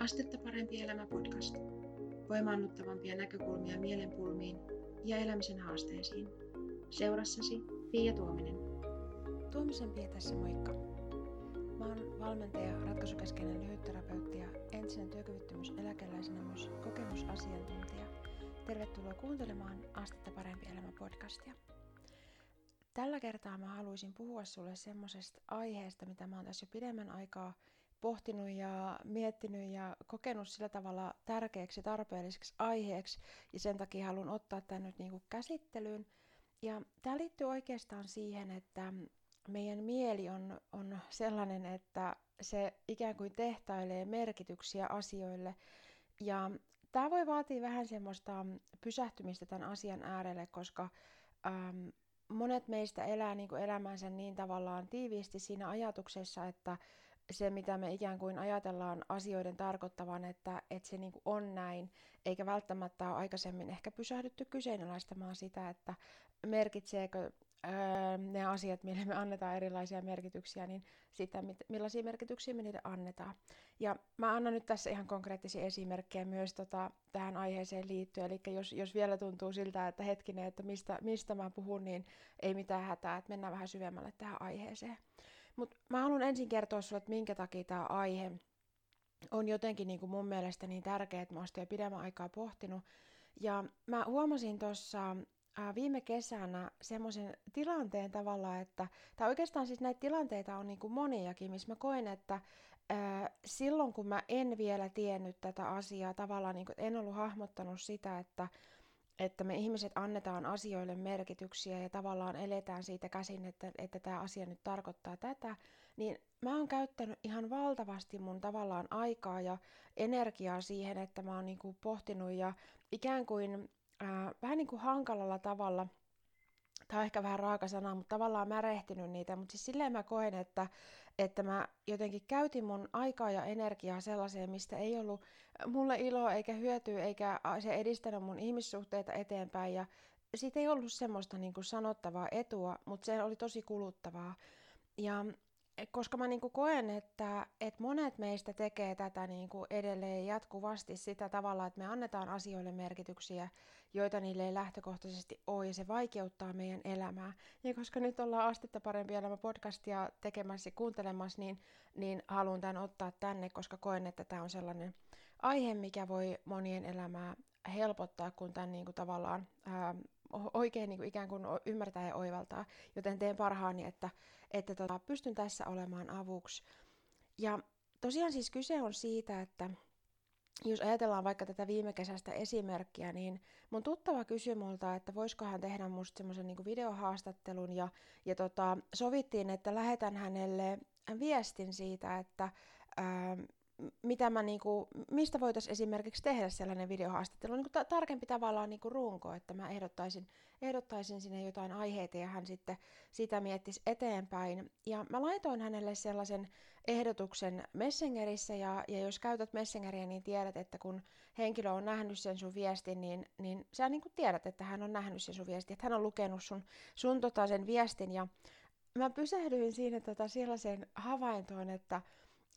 Astetta parempi elämä podcast. Voimaannuttavampia näkökulmia mielenpulmiin ja elämisen haasteisiin. Seurassasi Pia Tuominen. Tuomisen Pia tässä moikka. Mä oon valmentaja, ratkaisukeskeinen lyhytterapeutti ja entisen työkyvyttömyyseläkeläisenä myös kokemusasiantuntija. Tervetuloa kuuntelemaan Astetta parempi elämä podcastia. Tällä kertaa mä haluaisin puhua sulle semmoisesta aiheesta, mitä mä oon tässä jo pidemmän aikaa pohtinut ja miettinyt ja kokenut sillä tavalla tärkeäksi tarpeelliseksi aiheeksi ja sen takia haluan ottaa tämän nyt niin kuin käsittelyyn. Ja tämä liittyy oikeastaan siihen, että meidän mieli on, on sellainen, että se ikään kuin tehtailee merkityksiä asioille ja tämä voi vaatia vähän semmoista pysähtymistä tämän asian äärelle, koska ähm, monet meistä elää niin kuin elämänsä niin tavallaan tiiviisti siinä ajatuksessa, että se, mitä me ikään kuin ajatellaan asioiden tarkoittavan, että, että se niin on näin, eikä välttämättä ole aikaisemmin ehkä pysähdytty kyseenalaistamaan sitä, että merkitseekö öö, ne asiat, mille me annetaan erilaisia merkityksiä, niin sitä, millaisia merkityksiä me niille annetaan. Ja mä annan nyt tässä ihan konkreettisia esimerkkejä myös tota, tähän aiheeseen liittyen, eli jos, jos vielä tuntuu siltä, että hetkinen, että mistä, mistä mä puhun, niin ei mitään hätää, että mennään vähän syvemmälle tähän aiheeseen. Mutta mä haluan ensin kertoa sulle, että minkä takia tämä aihe on jotenkin niin kuin mun mielestä niin tärkeä, että mä oon jo pidemmän aikaa pohtinut. Ja mä huomasin tuossa viime kesänä semmoisen tilanteen tavalla, että, tai oikeastaan siis näitä tilanteita on niin kuin moniakin, missä mä koen, että ää, silloin kun mä en vielä tiennyt tätä asiaa, tavallaan niin kuin, en ollut hahmottanut sitä, että että me ihmiset annetaan asioille merkityksiä ja tavallaan eletään siitä käsin, että, että tämä asia nyt tarkoittaa tätä, niin mä oon käyttänyt ihan valtavasti mun tavallaan aikaa ja energiaa siihen, että mä oon niinku pohtinut ja ikään kuin ää, vähän niin kuin hankalalla tavalla – tämä on ehkä vähän raaka sana, mutta tavallaan märehtinyt niitä, mutta siis silleen mä koen, että, että mä jotenkin käytin mun aikaa ja energiaa sellaiseen, mistä ei ollut mulle iloa eikä hyötyä, eikä se edistänyt mun ihmissuhteita eteenpäin, ja siitä ei ollut semmoista niin kuin sanottavaa etua, mutta se oli tosi kuluttavaa. Ja koska mä niin koen, että, että monet meistä tekee tätä niin edelleen jatkuvasti sitä tavalla, että me annetaan asioille merkityksiä, joita niille ei lähtökohtaisesti ole, ja se vaikeuttaa meidän elämää. Ja koska nyt ollaan Astetta parempi elämä podcastia tekemässä ja kuuntelemassa, niin, niin haluan tämän ottaa tänne, koska koen, että tämä on sellainen aihe, mikä voi monien elämää helpottaa, kun tämän niin kuin tavallaan ää, oikein niin kuin ikään kuin ymmärtää ja oivaltaa, joten teen parhaani, että, että tota, pystyn tässä olemaan avuksi. Ja tosiaan siis kyse on siitä, että jos ajatellaan vaikka tätä viime kesästä esimerkkiä, niin mun tuttava kysyi multa, että voisiko hän tehdä musta semmoisen niin videohaastattelun ja, ja tota, sovittiin, että lähetän hänelle viestin siitä, että ää, mitä mä niinku, mistä voitaisiin esimerkiksi tehdä sellainen videohaastattelu, niinku ta- tarkempi tavallaan niinku runko, että mä ehdottaisin, ehdottaisin sinne jotain aiheita ja hän sitten sitä miettisi eteenpäin. Ja mä laitoin hänelle sellaisen ehdotuksen Messengerissä ja, ja jos käytät Messengeria, niin tiedät, että kun henkilö on nähnyt sen sun viestin, niin, niin sä niinku tiedät, että hän on nähnyt sen sun viestin, että hän on lukenut sun, sun tota sen viestin ja mä pysähdyin siinä tota sellaiseen havaintoon, että,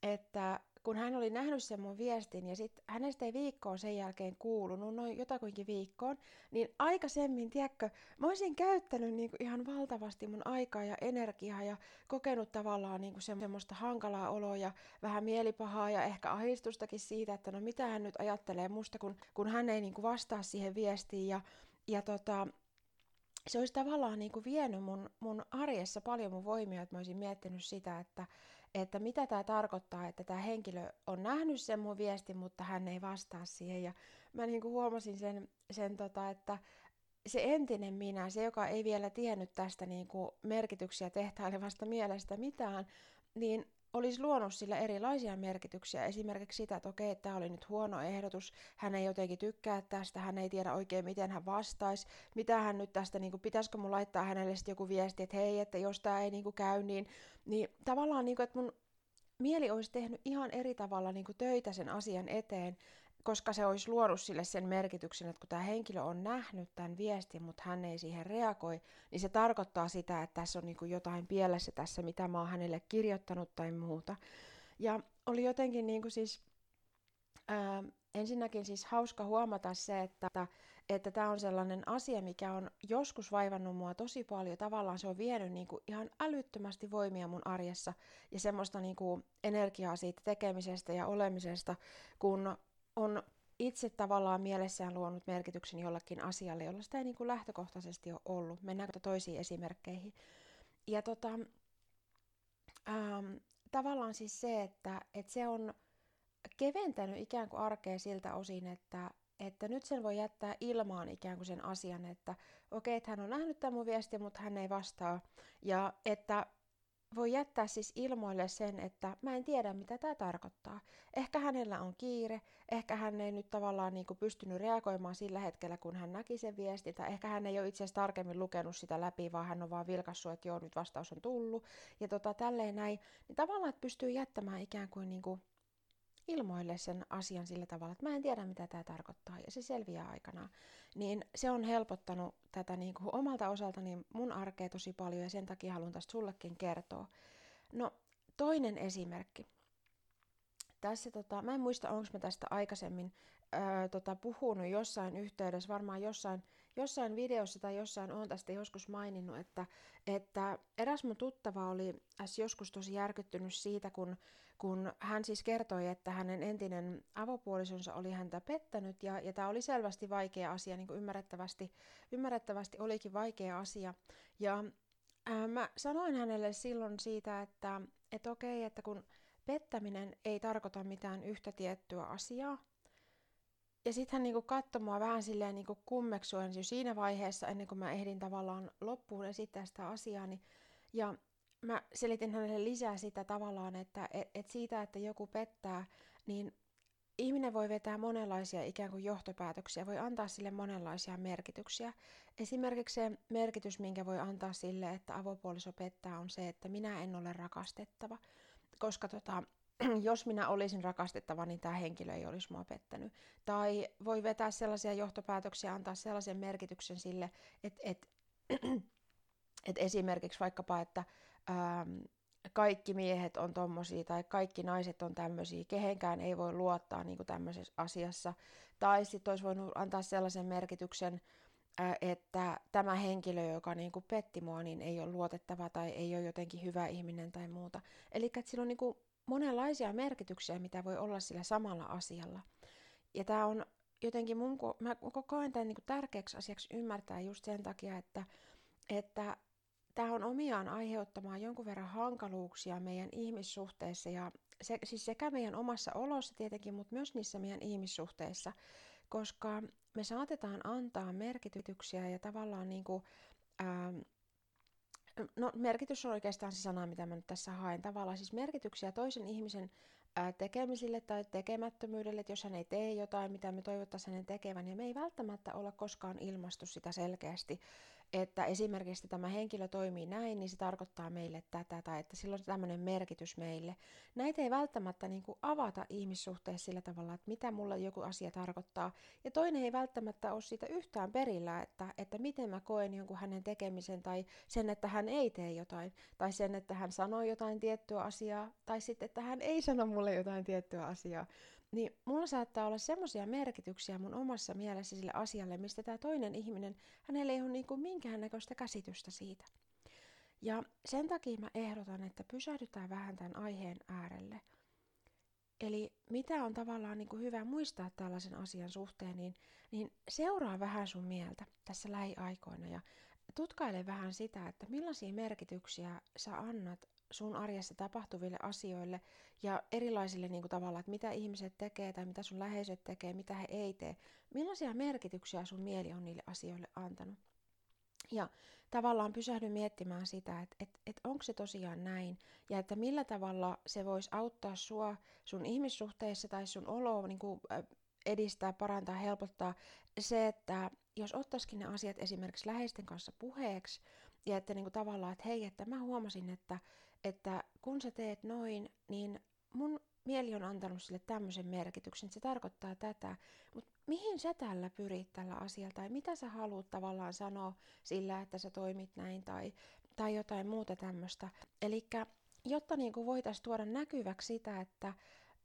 että kun hän oli nähnyt sen mun viestin ja sitten hänestä ei viikkoon sen jälkeen kuulunut, noin jotakuinkin viikkoon, niin aikaisemmin, tiedätkö, mä olisin käyttänyt niinku ihan valtavasti mun aikaa ja energiaa ja kokenut tavallaan niinku semmoista hankalaa oloa ja vähän mielipahaa ja ehkä ahdistustakin siitä, että no mitä hän nyt ajattelee musta, kun, kun hän ei niinku vastaa siihen viestiin ja, ja tota, se olisi tavallaan niin kuin vienyt mun, mun arjessa paljon mun voimia, että mä olisin miettinyt sitä, että, että mitä tämä tarkoittaa, että tämä henkilö on nähnyt sen mun viestin, mutta hän ei vastaa siihen. Ja mä niin kuin huomasin sen, sen tota, että se entinen minä, se joka ei vielä tiennyt tästä niin kuin merkityksiä tehtailevasta mielestä mitään, niin olisi luonut sille erilaisia merkityksiä. Esimerkiksi sitä, että okei, tämä oli nyt huono ehdotus, hän ei jotenkin tykkää tästä, hän ei tiedä oikein, miten hän vastaisi, mitä hän nyt tästä, niin kuin, pitäisikö mun laittaa hänelle sitten joku viesti, että hei, että jos tämä ei niin kuin, käy, niin, niin tavallaan, niin kuin, että mun mieli olisi tehnyt ihan eri tavalla niin kuin, töitä sen asian eteen, koska se olisi luonut sille sen merkityksen, että kun tämä henkilö on nähnyt tämän viestin, mutta hän ei siihen reagoi, niin se tarkoittaa sitä, että tässä on niin jotain pielessä tässä, mitä mä oon hänelle kirjoittanut tai muuta. Ja oli jotenkin niin kuin siis Ää, ensinnäkin siis hauska huomata se, että että tämä on sellainen asia, mikä on joskus vaivannut mua tosi paljon. Tavallaan se on vienyt niin kuin ihan älyttömästi voimia mun arjessa ja semmoista niin kuin energiaa siitä tekemisestä ja olemisesta, kun on itse tavallaan mielessään luonut merkityksen jollakin asialle, jolla sitä ei niin kuin lähtökohtaisesti ole ollut. Mennäänkö toisiin esimerkkeihin? Ja tota, ähm, tavallaan siis se, että, että se on keventänyt ikään kuin arkea siltä osin, että, että nyt sen voi jättää ilmaan ikään kuin sen asian, että okei, okay, että hän on nähnyt tämän mun viesti, mutta hän ei vastaa. Ja että voi jättää siis ilmoille sen, että mä en tiedä, mitä tämä tarkoittaa. Ehkä hänellä on kiire, ehkä hän ei nyt tavallaan niin kuin pystynyt reagoimaan sillä hetkellä, kun hän näki sen viestin, tai ehkä hän ei ole itse asiassa tarkemmin lukenut sitä läpi, vaan hän on vaan vilkassut, että joo, nyt vastaus on tullut, ja tota, tälleen näin. Niin tavallaan, että pystyy jättämään ikään kuin, niin kuin ilmoille sen asian sillä tavalla, että mä en tiedä mitä tämä tarkoittaa ja se selviää aikanaan. Niin se on helpottanut tätä niin kuin omalta osaltani mun arkea tosi paljon ja sen takia haluan tästä sullekin kertoa. No toinen esimerkki. Tässä tota, mä en muista onko mä tästä aikaisemmin öö, tota, puhunut jossain yhteydessä, varmaan jossain, jossain videossa tai jossain on tästä joskus maininnut, että, että eräs mun tuttava oli joskus tosi järkyttynyt siitä, kun kun hän siis kertoi, että hänen entinen avopuolisonsa oli häntä pettänyt ja, ja tämä oli selvästi vaikea asia, niin kuin ymmärrettävästi, ymmärrettävästi olikin vaikea asia. Ja ää, mä sanoin hänelle silloin siitä, että, että okei, että kun pettäminen ei tarkoita mitään yhtä tiettyä asiaa, ja sitten hän niinku katsoi mua vähän silleen niinku kummeksuen jo siinä vaiheessa, ennen kuin mä ehdin tavallaan loppuun esittää sitä asiaa. Niin, ja mä selitin hänelle lisää sitä tavallaan, että et, et siitä, että joku pettää, niin ihminen voi vetää monenlaisia ikään kuin johtopäätöksiä, voi antaa sille monenlaisia merkityksiä. Esimerkiksi se merkitys, minkä voi antaa sille, että avopuoliso pettää, on se, että minä en ole rakastettava. Koska tota, jos minä olisin rakastettava, niin tämä henkilö ei olisi mua pettänyt. Tai voi vetää sellaisia johtopäätöksiä, antaa sellaisen merkityksen sille, että, että, että esimerkiksi vaikkapa, että ähm, kaikki miehet on tommosia tai kaikki naiset on tämmöisiä, kehenkään ei voi luottaa niin kuin tämmöisessä asiassa. Tai sitten olisi voinut antaa sellaisen merkityksen, äh, että tämä henkilö, joka niin kuin petti mua, niin ei ole luotettava tai ei ole jotenkin hyvä ihminen tai muuta. Eli sillä on niin kuin monenlaisia merkityksiä, mitä voi olla sillä samalla asialla. Ja tämä on jotenkin mun, mä koen tämän niin kuin tärkeäksi asiaksi ymmärtää just sen takia, että, että tämä on omiaan aiheuttamaan jonkun verran hankaluuksia meidän ihmissuhteissa ja se, siis sekä meidän omassa olossa tietenkin, mutta myös niissä meidän ihmissuhteissa, koska me saatetaan antaa merkityksiä ja tavallaan niin kuin, ää, no merkitys on oikeastaan se sana, mitä mä nyt tässä haen, tavallaan siis merkityksiä toisen ihmisen tekemisille tai tekemättömyydelle, että jos hän ei tee jotain, mitä me toivottaisiin hänen tekevän, ja me ei välttämättä olla koskaan ilmastu sitä selkeästi että esimerkiksi tämä henkilö toimii näin, niin se tarkoittaa meille tätä, tai että sillä on tämmöinen merkitys meille. Näitä ei välttämättä niin kuin avata ihmissuhteessa sillä tavalla, että mitä mulla joku asia tarkoittaa, ja toinen ei välttämättä ole siitä yhtään perillä, että, että miten mä koen jonkun hänen tekemisen, tai sen, että hän ei tee jotain, tai sen, että hän sanoo jotain tiettyä asiaa, tai sitten, että hän ei sano mulle jotain tiettyä asiaa niin mulla saattaa olla semmoisia merkityksiä mun omassa mielessä sille asialle, mistä tämä toinen ihminen, hänellä ei ole niinku minkäännäköistä käsitystä siitä. Ja sen takia mä ehdotan, että pysähdytään vähän tämän aiheen äärelle. Eli mitä on tavallaan niin kuin hyvä muistaa tällaisen asian suhteen, niin, niin seuraa vähän sun mieltä tässä lähiaikoina ja tutkaile vähän sitä, että millaisia merkityksiä sä annat sun arjessa tapahtuville asioille ja erilaisille niin kuin tavalla, että mitä ihmiset tekee tai mitä sun läheisöt tekee, mitä he ei tee. Millaisia merkityksiä sun mieli on niille asioille antanut? Ja tavallaan pysähdy miettimään sitä, että et, et onko se tosiaan näin ja että millä tavalla se voisi auttaa sua sun ihmissuhteissa tai sun oloa niin kuin, edistää, parantaa, helpottaa se, että jos ottaisikin ne asiat esimerkiksi läheisten kanssa puheeksi ja että niin kuin tavallaan, että hei, että mä huomasin, että, että kun sä teet noin, niin mun mieli on antanut sille tämmöisen merkityksen, se tarkoittaa tätä, mutta mihin sä tällä pyrit tällä asialla, tai mitä sä haluat tavallaan sanoa sillä, että sä toimit näin, tai, tai jotain muuta tämmöistä. Eli jotta niin voitaisiin tuoda näkyväksi sitä, että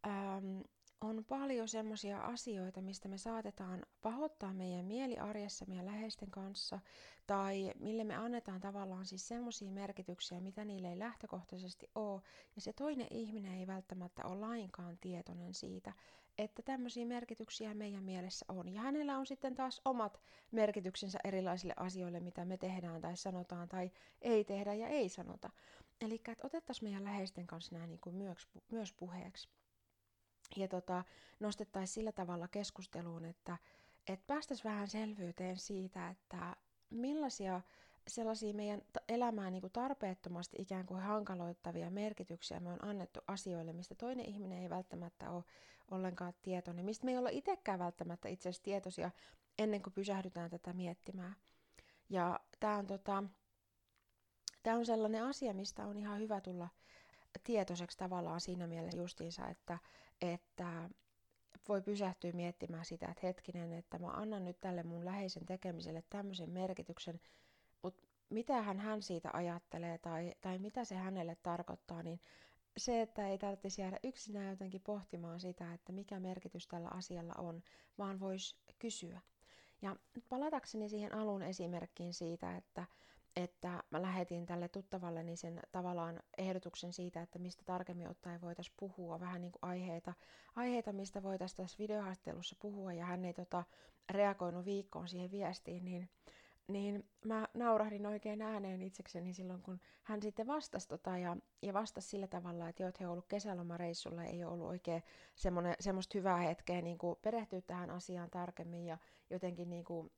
ähm, on paljon semmoisia asioita, mistä me saatetaan pahoittaa meidän mieli meidän läheisten kanssa, tai mille me annetaan tavallaan siis semmoisia merkityksiä, mitä niille ei lähtökohtaisesti ole, ja se toinen ihminen ei välttämättä ole lainkaan tietoinen siitä, että tämmöisiä merkityksiä meidän mielessä on. Ja hänellä on sitten taas omat merkityksensä erilaisille asioille, mitä me tehdään tai sanotaan tai ei tehdä ja ei sanota. Eli että otettaisiin meidän läheisten kanssa nämä niin kuin myös, myös puheeksi ja tota, nostettaisiin sillä tavalla keskusteluun, että et päästäisiin vähän selvyyteen siitä, että millaisia sellaisia meidän elämää niin kuin tarpeettomasti ikään kuin hankaloittavia merkityksiä me on annettu asioille, mistä toinen ihminen ei välttämättä ole ollenkaan tietoinen, mistä me ei olla itsekään välttämättä itse asiassa tietoisia ennen kuin pysähdytään tätä miettimään. Ja tämä on, tota, on sellainen asia, mistä on ihan hyvä tulla tietoiseksi tavallaan siinä mielessä justiinsa, että, että voi pysähtyä miettimään sitä, että hetkinen, että mä annan nyt tälle mun läheisen tekemiselle tämmöisen merkityksen, mutta mitä hän, hän siitä ajattelee tai, tai mitä se hänelle tarkoittaa, niin se, että ei tarvitsisi jäädä yksinään jotenkin pohtimaan sitä, että mikä merkitys tällä asialla on, vaan voisi kysyä. Ja palatakseni siihen alun esimerkkiin siitä, että että mä lähetin tälle tuttavalleni sen tavallaan ehdotuksen siitä, että mistä tarkemmin ottaen voitaisiin puhua, vähän niin kuin aiheita, aiheita mistä voitaisiin tässä videohaastattelussa puhua, ja hän ei tota, reagoinut viikkoon siihen viestiin, niin, niin mä naurahdin oikein ääneen itsekseni silloin, kun hän sitten vastasi tota, ja, ja vastasi sillä tavalla, että joo, he ovat ollut kesälomareissulla, ei ole ollut oikein semmoista hyvää hetkeä niin kuin perehtyä tähän asiaan tarkemmin ja jotenkin niin kuin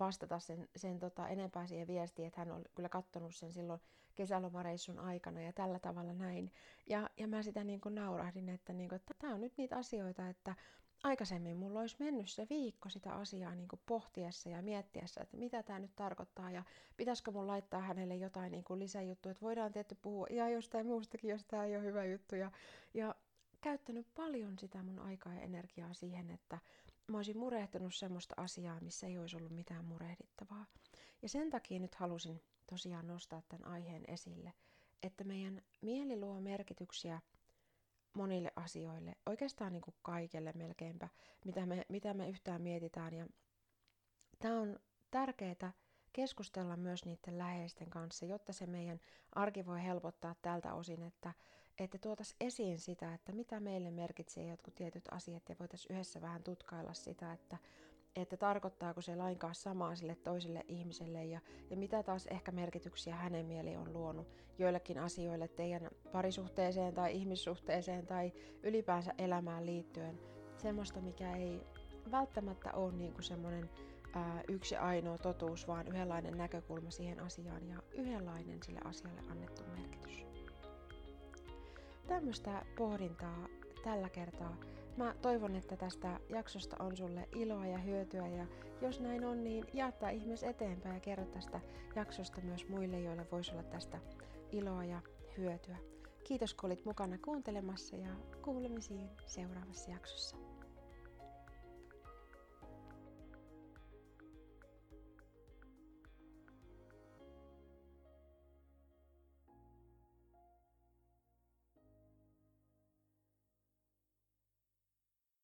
vastata sen, sen tota, enempää siihen viestiin, että hän on kyllä katsonut sen silloin kesälomareissun aikana ja tällä tavalla näin. Ja, ja mä sitä niin kuin naurahdin, että, niin kuin, tämä on nyt niitä asioita, että aikaisemmin mulla olisi mennyt se viikko sitä asiaa niin kuin pohtiessa ja miettiessä, että mitä tämä nyt tarkoittaa ja pitäisikö mun laittaa hänelle jotain niin kuin lisäjuttuja, että voidaan tietty puhua ihan jostain muustakin, jos tämä ei ole hyvä juttu. Ja, ja käyttänyt paljon sitä mun aikaa ja energiaa siihen, että mä olisin murehtunut semmoista asiaa, missä ei olisi ollut mitään murehdittavaa. Ja sen takia nyt halusin tosiaan nostaa tämän aiheen esille, että meidän mieli luo merkityksiä monille asioille, oikeastaan niin kuin kaikelle melkeinpä, mitä me, mitä me yhtään mietitään. Ja tämä on tärkeää keskustella myös niiden läheisten kanssa, jotta se meidän arki voi helpottaa tältä osin, että, että tuotaisiin esiin sitä, että mitä meille merkitsee jotkut tietyt asiat ja voitaisiin yhdessä vähän tutkailla sitä, että, että tarkoittaako se lainkaan samaa sille toiselle ihmiselle ja, ja mitä taas ehkä merkityksiä hänen mieli on luonut joillekin asioille teidän parisuhteeseen tai ihmissuhteeseen tai ylipäänsä elämään liittyen. Semmoista, mikä ei välttämättä ole niin kuin semmoinen ää, yksi ainoa totuus, vaan yhdenlainen näkökulma siihen asiaan ja yhdenlainen sille asialle annettu merkitys. Tämmöistä pohdintaa tällä kertaa. Mä toivon, että tästä jaksosta on sulle iloa ja hyötyä ja jos näin on, niin jaattaa ihmeessä eteenpäin ja kerro tästä jaksosta myös muille, joille voisi olla tästä iloa ja hyötyä. Kiitos kun olit mukana kuuntelemassa ja kuulemisiin seuraavassa jaksossa.